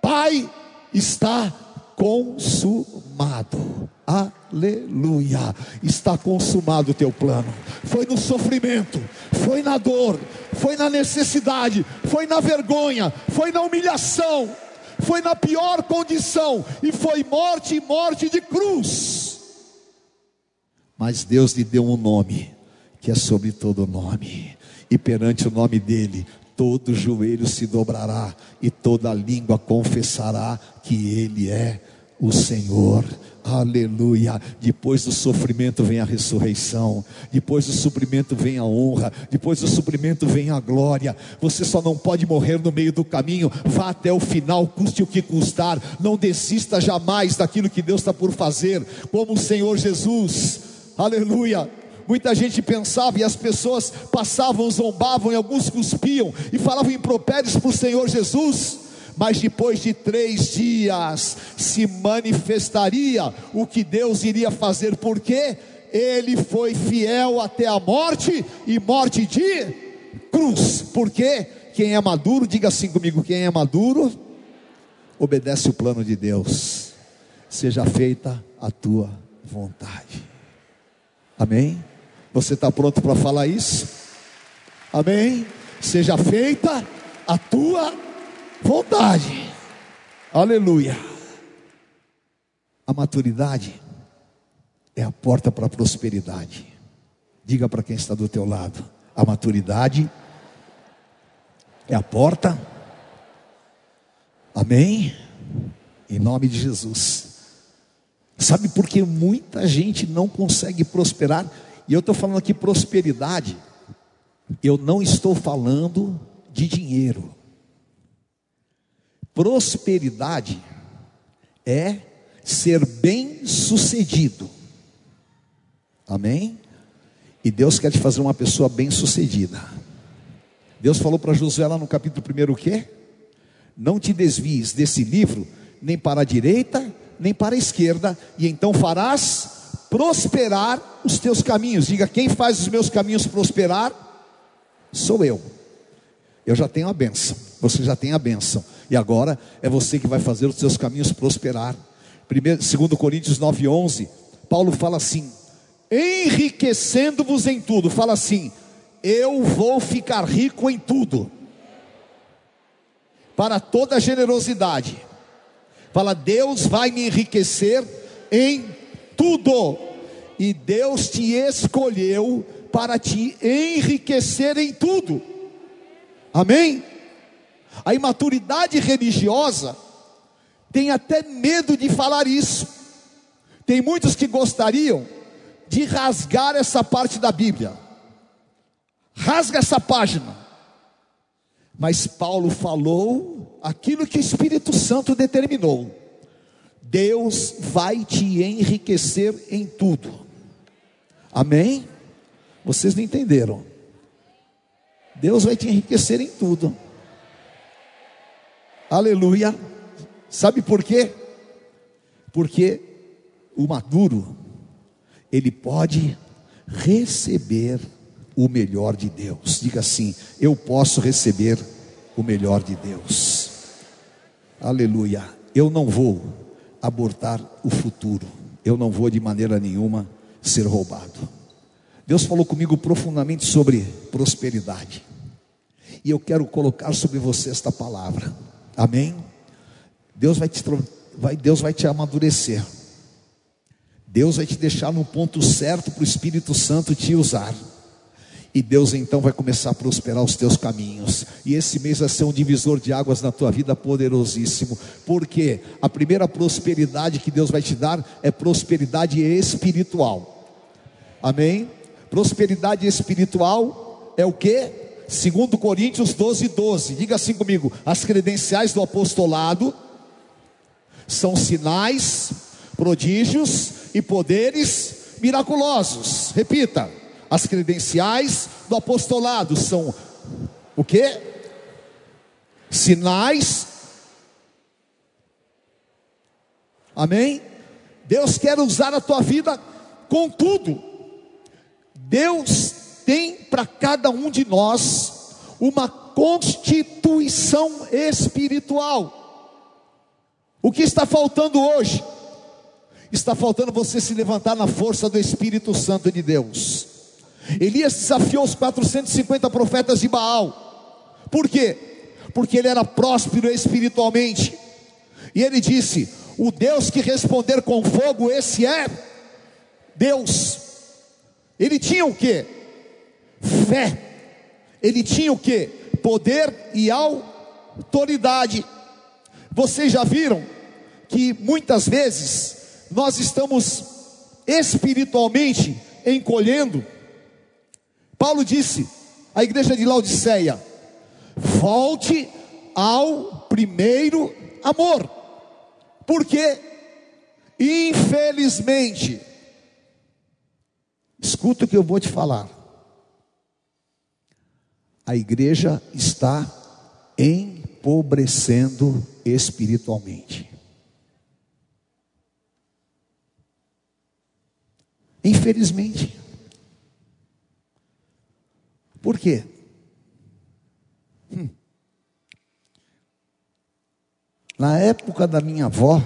Pai, está consumado. Aleluia. Está consumado o teu plano. Foi no sofrimento, foi na dor, foi na necessidade, foi na vergonha, foi na humilhação, foi na pior condição e foi morte e morte de cruz. Mas Deus lhe deu um nome que é sobre todo nome, e perante o nome dele, todo joelho se dobrará e toda língua confessará que ele é o Senhor. Aleluia. Depois do sofrimento vem a ressurreição. Depois do sofrimento vem a honra. Depois do sofrimento vem a glória. Você só não pode morrer no meio do caminho. Vá até o final, custe o que custar. Não desista jamais daquilo que Deus está por fazer. Como o Senhor Jesus. Aleluia. Muita gente pensava e as pessoas passavam, zombavam e alguns cuspiam e falavam impropérios para o Senhor Jesus mas depois de três dias se manifestaria o que Deus iria fazer, porque ele foi fiel até a morte e morte de cruz. Porque quem é maduro, diga assim comigo: quem é maduro, obedece o plano de Deus, seja feita a tua vontade. Amém? Você está pronto para falar isso? Amém? Seja feita a tua vontade. Aleluia. A maturidade é a porta para a prosperidade. Diga para quem está do teu lado: a maturidade é a porta. Amém? Em nome de Jesus. Sabe por que muita gente não consegue prosperar? E eu estou falando aqui prosperidade. Eu não estou falando de dinheiro. Prosperidade é ser bem sucedido. Amém? E Deus quer te fazer uma pessoa bem sucedida. Deus falou para Josué lá no capítulo 1 o quê? Não te desvies desse livro, nem para a direita, nem para a esquerda, e então farás prosperar os teus caminhos. Diga: quem faz os meus caminhos prosperar? Sou eu. Eu já tenho a benção, você já tem a benção. E agora é você que vai fazer os seus caminhos prosperar. Primeiro, 2 Coríntios 9:11, Paulo fala assim: enriquecendo-vos em tudo. Fala assim: eu vou ficar rico em tudo. Para toda generosidade. Fala, Deus vai me enriquecer em tudo. E Deus te escolheu para te enriquecer em tudo. Amém? A imaturidade religiosa tem até medo de falar isso. Tem muitos que gostariam de rasgar essa parte da Bíblia. Rasga essa página. Mas Paulo falou aquilo que o Espírito Santo determinou. Deus vai te enriquecer em tudo. Amém? Vocês não entenderam. Deus vai te enriquecer em tudo. Aleluia. Sabe por quê? Porque o maduro, ele pode receber o melhor de Deus. Diga assim: eu posso receber o melhor de Deus. Aleluia. Eu não vou abortar o futuro. Eu não vou de maneira nenhuma ser roubado. Deus falou comigo profundamente sobre prosperidade. E eu quero colocar sobre você esta palavra. Amém? Deus vai te, vai, Deus vai te amadurecer. Deus vai te deixar no ponto certo para o Espírito Santo te usar. E Deus então vai começar a prosperar os teus caminhos. E esse mês vai ser um divisor de águas na tua vida poderosíssimo. Porque a primeira prosperidade que Deus vai te dar é prosperidade espiritual. Amém? Prosperidade espiritual é o que? Segundo Coríntios 12, 12. Diga assim comigo: as credenciais do apostolado são sinais, prodígios e poderes miraculosos. Repita: as credenciais do apostolado são o que? Sinais. Amém? Deus quer usar a tua vida Contudo, Deus tem para cada um de nós uma constituição espiritual. O que está faltando hoje? Está faltando você se levantar na força do Espírito Santo de Deus. Elias desafiou os 450 profetas de Baal. Por quê? Porque ele era próspero espiritualmente. E ele disse: O Deus que responder com fogo, esse é Deus. Ele tinha o que? Fé. Ele tinha o que? Poder e autoridade. Vocês já viram que muitas vezes nós estamos espiritualmente encolhendo. Paulo disse à igreja de Laodiceia: volte ao primeiro amor, porque infelizmente, escuta o que eu vou te falar, a igreja está empobrecendo espiritualmente. Infelizmente. Por quê? Hum. Na época da minha avó,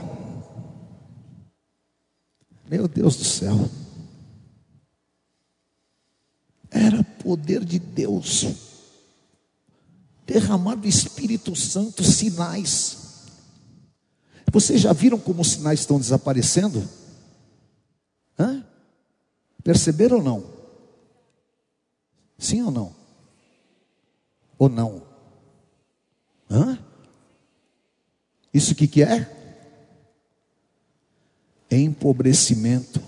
meu Deus do céu, era poder de Deus, derramado Espírito Santo, sinais. Vocês já viram como os sinais estão desaparecendo? Hã? Perceberam ou não? Sim ou não? Ou não? Hã? Isso que que é? Empobrecimento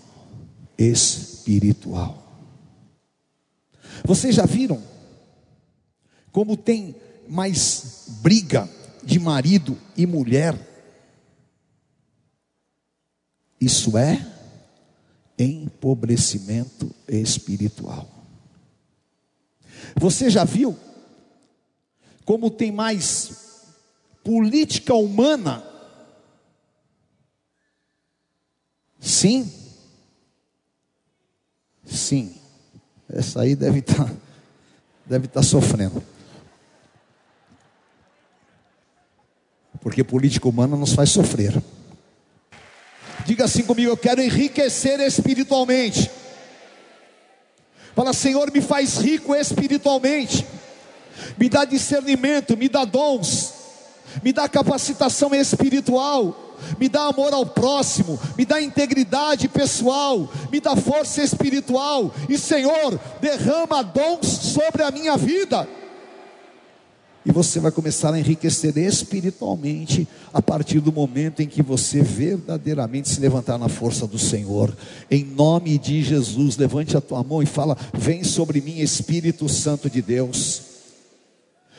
espiritual. Vocês já viram como tem mais briga de marido e mulher? Isso é empobrecimento espiritual. Você já viu como tem mais política humana? Sim. Sim. Essa aí deve estar tá, deve estar tá sofrendo. Porque política humana nos faz sofrer. Diga assim comigo: eu quero enriquecer espiritualmente. Fala, Senhor, me faz rico espiritualmente. Me dá discernimento, me dá dons, me dá capacitação espiritual, me dá amor ao próximo, me dá integridade pessoal, me dá força espiritual. E Senhor, derrama dons sobre a minha vida e você vai começar a enriquecer espiritualmente a partir do momento em que você verdadeiramente se levantar na força do Senhor. Em nome de Jesus, levante a tua mão e fala: Vem sobre mim, Espírito Santo de Deus.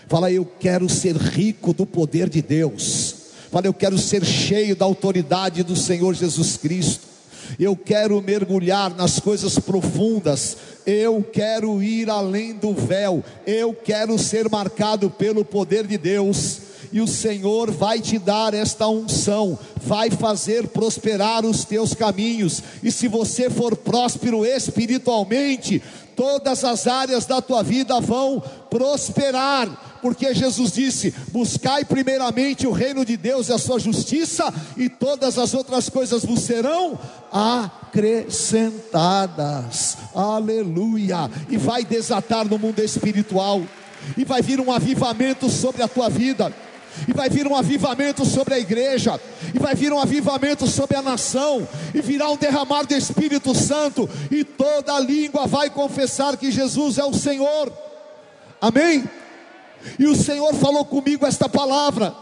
Fala, eu quero ser rico do poder de Deus. Fala, eu quero ser cheio da autoridade do Senhor Jesus Cristo eu quero mergulhar nas coisas profundas, eu quero ir além do véu, eu quero ser marcado pelo poder de Deus. E o Senhor vai te dar esta unção, vai fazer prosperar os teus caminhos. E se você for próspero espiritualmente, todas as áreas da tua vida vão prosperar, porque Jesus disse: Buscai primeiramente o reino de Deus e a sua justiça, e todas as outras coisas vos serão acrescentadas. Aleluia! E vai desatar no mundo espiritual, e vai vir um avivamento sobre a tua vida e vai vir um avivamento sobre a igreja, e vai vir um avivamento sobre a nação, e virá um derramar do Espírito Santo, e toda língua vai confessar que Jesus é o Senhor. Amém? E o Senhor falou comigo esta palavra: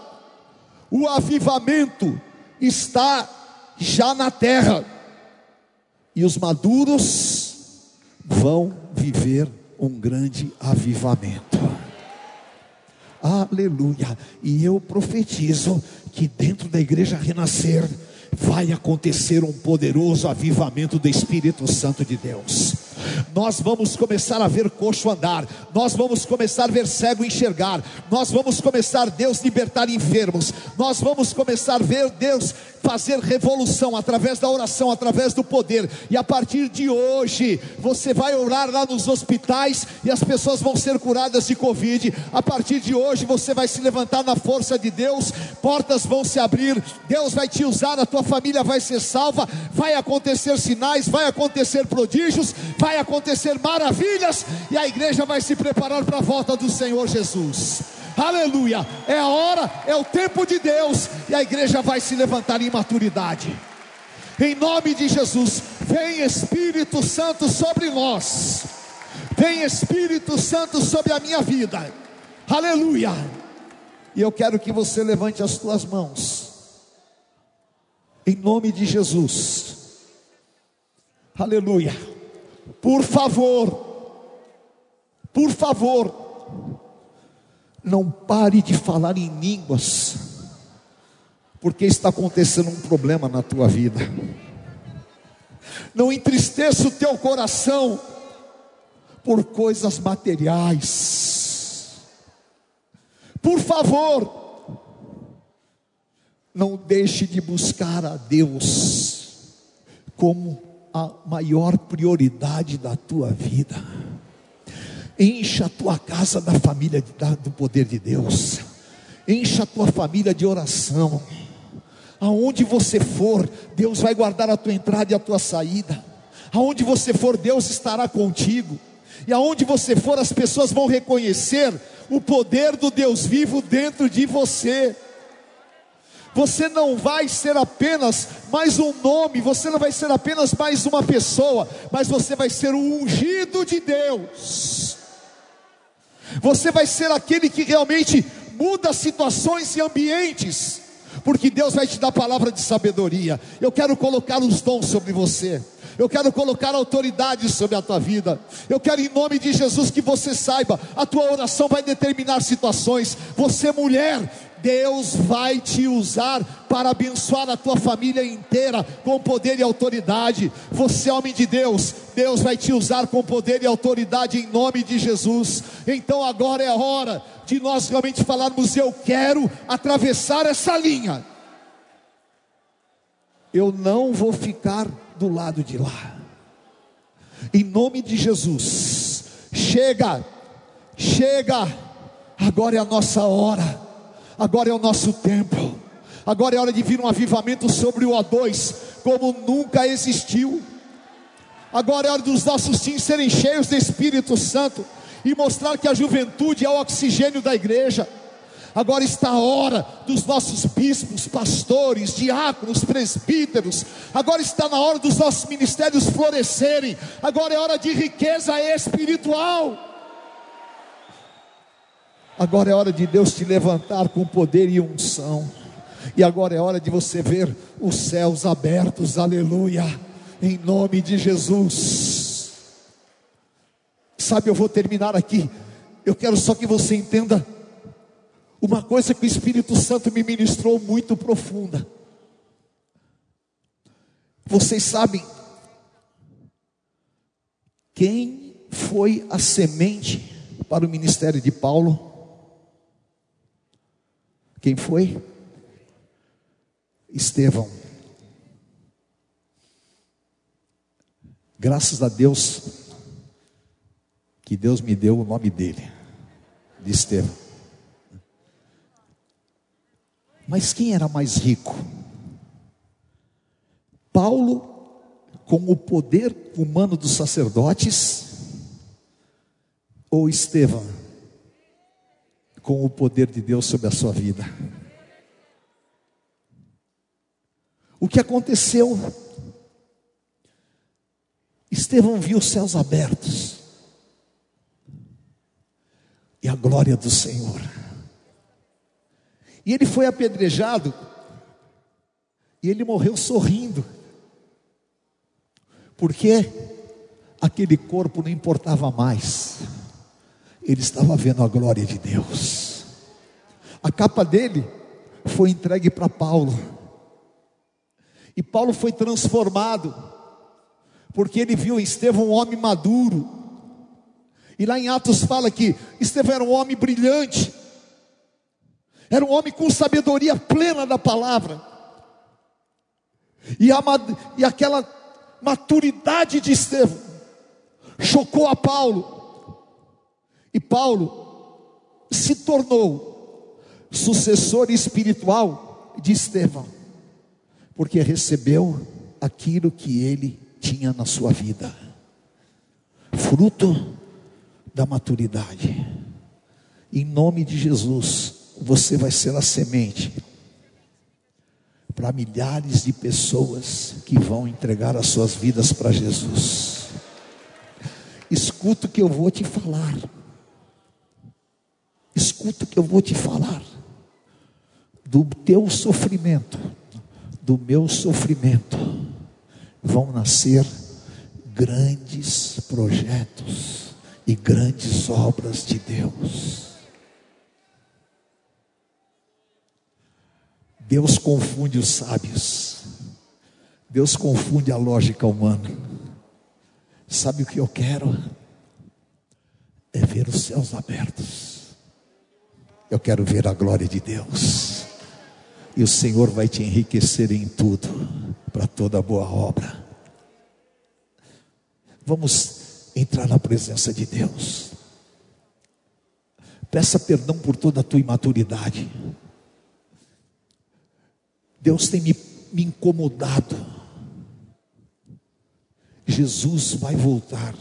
o avivamento está já na terra, e os maduros vão viver um grande avivamento. Aleluia. E eu profetizo que dentro da igreja renascer vai acontecer um poderoso avivamento do Espírito Santo de Deus. Nós vamos começar a ver coxo andar, nós vamos começar a ver cego enxergar, nós vamos começar Deus libertar enfermos, nós vamos começar a ver Deus fazer revolução através da oração, através do poder. E a partir de hoje, você vai orar lá nos hospitais e as pessoas vão ser curadas de Covid. A partir de hoje, você vai se levantar na força de Deus, portas vão se abrir, Deus vai te usar, a tua família vai ser salva, vai acontecer sinais, vai acontecer prodígios, vai acontecer maravilhas, e a igreja vai se preparar para a volta do Senhor Jesus. Aleluia! É a hora, é o tempo de Deus, e a igreja vai se levantar em maturidade. Em nome de Jesus, vem Espírito Santo sobre nós. Vem Espírito Santo sobre a minha vida. Aleluia! E eu quero que você levante as tuas mãos. Em nome de Jesus. Aleluia. Por favor, por favor, não pare de falar em línguas, porque está acontecendo um problema na tua vida. Não entristeça o teu coração por coisas materiais. Por favor, não deixe de buscar a Deus como a maior prioridade da tua vida. Encha a tua casa da família do poder de Deus. Encha a tua família de oração. Aonde você for, Deus vai guardar a tua entrada e a tua saída. Aonde você for, Deus estará contigo. E aonde você for, as pessoas vão reconhecer o poder do Deus vivo dentro de você. Você não vai ser apenas mais um nome, você não vai ser apenas mais uma pessoa, mas você vai ser o ungido de Deus. Você vai ser aquele que realmente muda situações e ambientes, porque Deus vai te dar palavra de sabedoria. Eu quero colocar os dons sobre você. Eu quero colocar autoridade sobre a tua vida. Eu quero, em nome de Jesus, que você saiba: a tua oração vai determinar situações. Você, mulher, Deus vai te usar para abençoar a tua família inteira com poder e autoridade. Você, homem de Deus, Deus vai te usar com poder e autoridade em nome de Jesus. Então agora é a hora de nós realmente falarmos: Eu quero atravessar essa linha. Eu não vou ficar do lado de lá. Em nome de Jesus, chega, chega, agora é a nossa hora agora é o nosso tempo, agora é hora de vir um avivamento sobre o O2, como nunca existiu. Agora é hora dos nossos sims serem cheios do Espírito Santo e mostrar que a juventude é o oxigênio da igreja. Agora está a hora dos nossos bispos, pastores, diáconos, presbíteros. Agora está na hora dos nossos ministérios florescerem. Agora é hora de riqueza espiritual. Agora é hora de Deus te levantar com poder e unção. E agora é hora de você ver os céus abertos, aleluia, em nome de Jesus. Sabe, eu vou terminar aqui. Eu quero só que você entenda uma coisa que o Espírito Santo me ministrou muito profunda. Vocês sabem quem foi a semente para o ministério de Paulo? Quem foi? Estevão. Graças a Deus que Deus me deu o nome dele, de Estevão. Mas quem era mais rico? Paulo, com o poder humano dos sacerdotes, ou Estevão, com o poder de Deus sobre a sua vida. O que aconteceu? Estevão viu os céus abertos e a glória do Senhor. E ele foi apedrejado e ele morreu sorrindo, porque aquele corpo não importava mais ele estava vendo a glória de Deus. A capa dele foi entregue para Paulo. E Paulo foi transformado, porque ele viu em Estevão um homem maduro. E lá em Atos fala que Estevão era um homem brilhante, era um homem com sabedoria plena da palavra. E, a, e aquela maturidade de Estevão chocou a Paulo. E Paulo se tornou sucessor espiritual de Estevão, porque recebeu aquilo que ele tinha na sua vida fruto da maturidade. Em nome de Jesus, você vai ser a semente para milhares de pessoas que vão entregar as suas vidas para Jesus. Escuta o que eu vou te falar. Escuta o que eu vou te falar. Do teu sofrimento, do meu sofrimento, vão nascer grandes projetos e grandes obras de Deus. Deus confunde os sábios. Deus confunde a lógica humana. Sabe o que eu quero? É ver os céus abertos. Eu quero ver a glória de Deus. E o Senhor vai te enriquecer em tudo, para toda boa obra. Vamos entrar na presença de Deus. Peça perdão por toda a tua imaturidade. Deus tem me, me incomodado. Jesus vai voltar.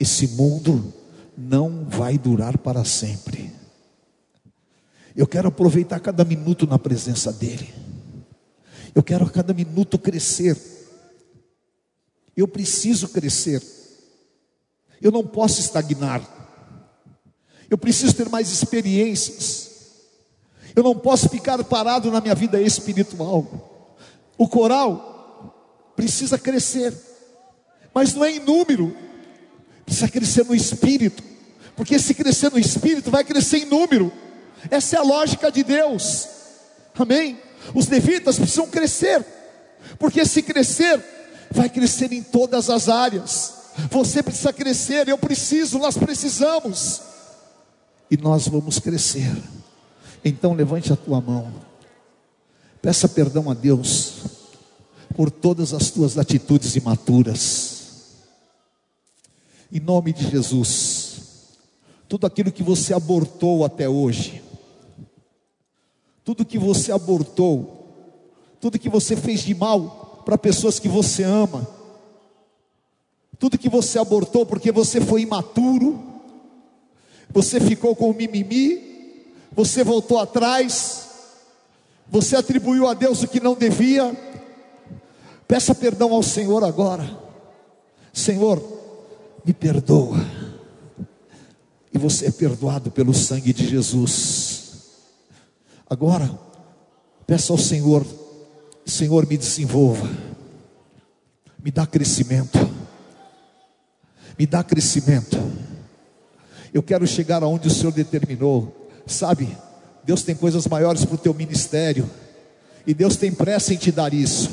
Esse mundo não vai durar para sempre. Eu quero aproveitar cada minuto na presença dEle. Eu quero a cada minuto crescer. Eu preciso crescer. Eu não posso estagnar. Eu preciso ter mais experiências. Eu não posso ficar parado na minha vida espiritual. O coral precisa crescer, mas não é em número, precisa crescer no espírito, porque se crescer no espírito, vai crescer em número. Essa é a lógica de Deus. Amém? Os levitas precisam crescer, porque se crescer, vai crescer em todas as áreas. Você precisa crescer, eu preciso, nós precisamos. E nós vamos crescer. Então levante a tua mão. Peça perdão a Deus por todas as tuas atitudes imaturas. Em nome de Jesus. Tudo aquilo que você abortou até hoje. Tudo que você abortou. Tudo que você fez de mal para pessoas que você ama. Tudo que você abortou porque você foi imaturo. Você ficou com o mimimi você voltou atrás, você atribuiu a Deus o que não devia. Peça perdão ao Senhor agora. Senhor, me perdoa. E você é perdoado pelo sangue de Jesus. Agora, peça ao Senhor, Senhor, me desenvolva, me dá crescimento, me dá crescimento. Eu quero chegar aonde o Senhor determinou. Sabe, Deus tem coisas maiores para o teu ministério, e Deus tem pressa em te dar isso.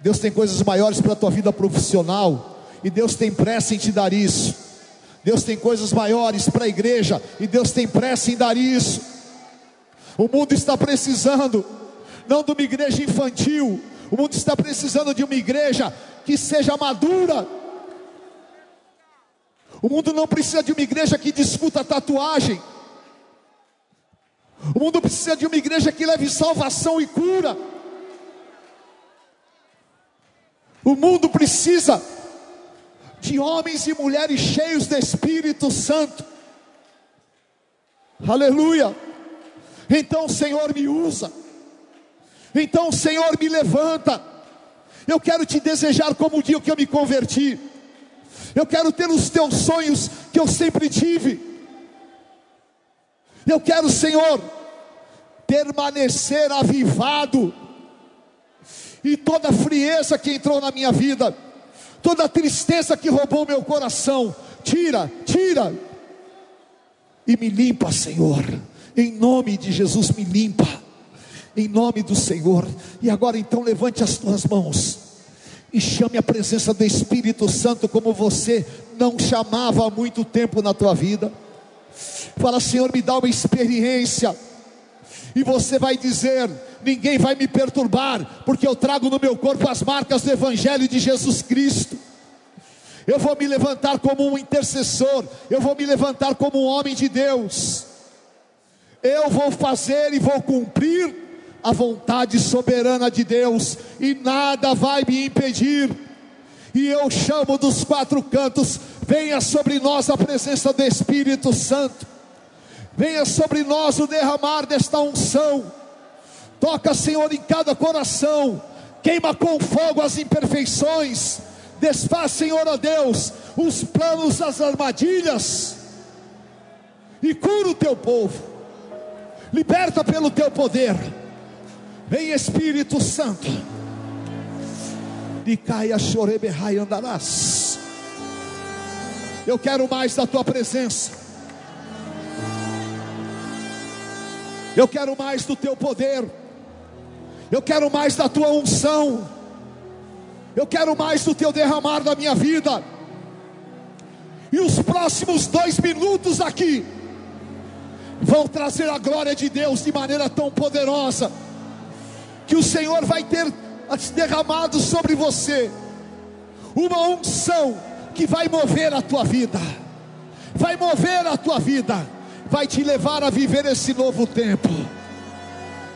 Deus tem coisas maiores para a tua vida profissional, e Deus tem pressa em te dar isso. Deus tem coisas maiores para a igreja, e Deus tem pressa em dar isso. O mundo está precisando, não de uma igreja infantil, o mundo está precisando de uma igreja que seja madura. O mundo não precisa de uma igreja que discuta tatuagem. O mundo precisa de uma igreja que leve salvação e cura. O mundo precisa de homens e mulheres cheios do Espírito Santo. Aleluia. Então, Senhor, me usa. Então, Senhor, me levanta. Eu quero te desejar como o dia que eu me converti. Eu quero ter os teus sonhos que eu sempre tive. Eu quero, Senhor, permanecer avivado. E toda frieza que entrou na minha vida, toda tristeza que roubou meu coração, tira, tira. E me limpa, Senhor. Em nome de Jesus, me limpa. Em nome do Senhor. E agora então levante as tuas mãos e chame a presença do Espírito Santo como você não chamava há muito tempo na tua vida. Fala, Senhor, me dá uma experiência. E você vai dizer: ninguém vai me perturbar, porque eu trago no meu corpo as marcas do Evangelho de Jesus Cristo. Eu vou me levantar como um intercessor, eu vou me levantar como um homem de Deus. Eu vou fazer e vou cumprir a vontade soberana de Deus, e nada vai me impedir. E eu chamo dos quatro cantos: venha sobre nós a presença do Espírito Santo, venha sobre nós o derramar desta unção. Toca, Senhor, em cada coração, queima com fogo as imperfeições Desfaz, Senhor, ó Deus, os planos das armadilhas e cura o teu povo. Liberta pelo teu poder. Vem Espírito Santo. E caia choreberrai andarás. Eu quero mais da tua presença. Eu quero mais do teu poder. Eu quero mais da tua unção. Eu quero mais do teu derramar da minha vida. E os próximos dois minutos aqui vão trazer a glória de Deus de maneira tão poderosa que o Senhor vai ter derramado sobre você uma unção que vai mover a tua vida, vai mover a tua vida, vai te levar a viver esse novo tempo.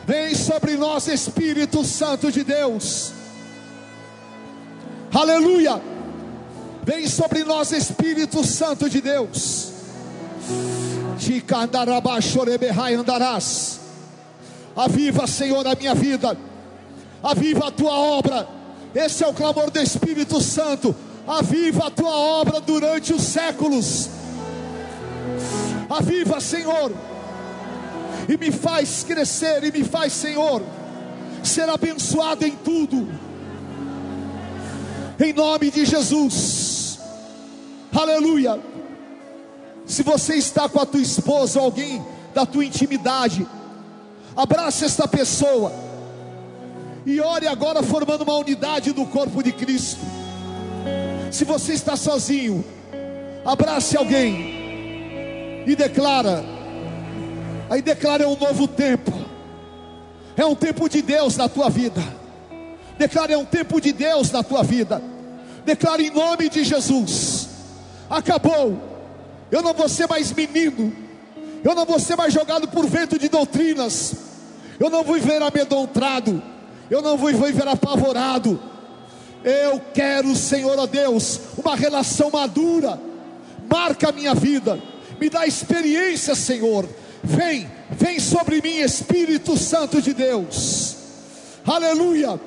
Vem sobre nós, Espírito Santo de Deus. Aleluia. Vem sobre nós, Espírito Santo de Deus. Andarás. Aviva, Senhor, a minha vida. Aviva a tua obra. Esse é o clamor do Espírito Santo. Aviva a tua obra durante os séculos. Aviva, Senhor. E me faz crescer, e me faz, Senhor, ser abençoado em tudo em nome de Jesus. Aleluia. Se você está com a tua esposa, alguém da tua intimidade, abrace esta pessoa e ore agora formando uma unidade do corpo de Cristo. Se você está sozinho, abrace alguém e declara. Aí declara um novo tempo. É um tempo de Deus na tua vida. Declare é um tempo de Deus na tua vida. Declare em nome de Jesus. Acabou. Eu não vou ser mais menino. Eu não vou ser mais jogado por vento de doutrinas. Eu não vou viver amedrontado. Eu não vou viver apavorado. Eu quero, Senhor, ó Deus, uma relação madura. Marca a minha vida. Me dá experiência, Senhor. Vem, vem sobre mim, Espírito Santo de Deus. Aleluia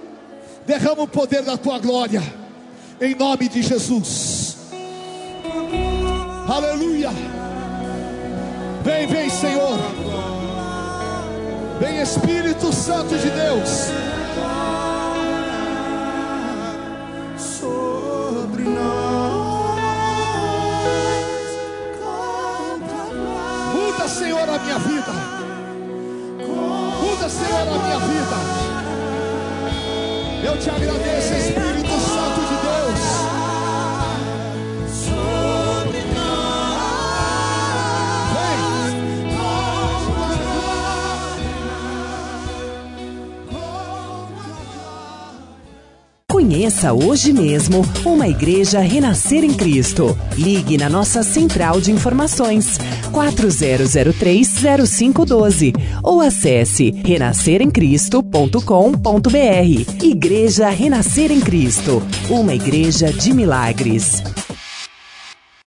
derrama o poder da tua glória, em nome de Jesus. Aleluia. Vem, vem, Senhor. Vem, Espírito Santo de Deus. Sobre nós. Muda, Senhor, a minha vida. Muda, Senhor, a minha vida. Eu te agradeço, Espírito Conheça hoje mesmo uma igreja renascer em Cristo. Ligue na nossa central de informações 40030512 ou acesse renasceremcristo.com.br. Igreja Renascer em Cristo, uma igreja de milagres.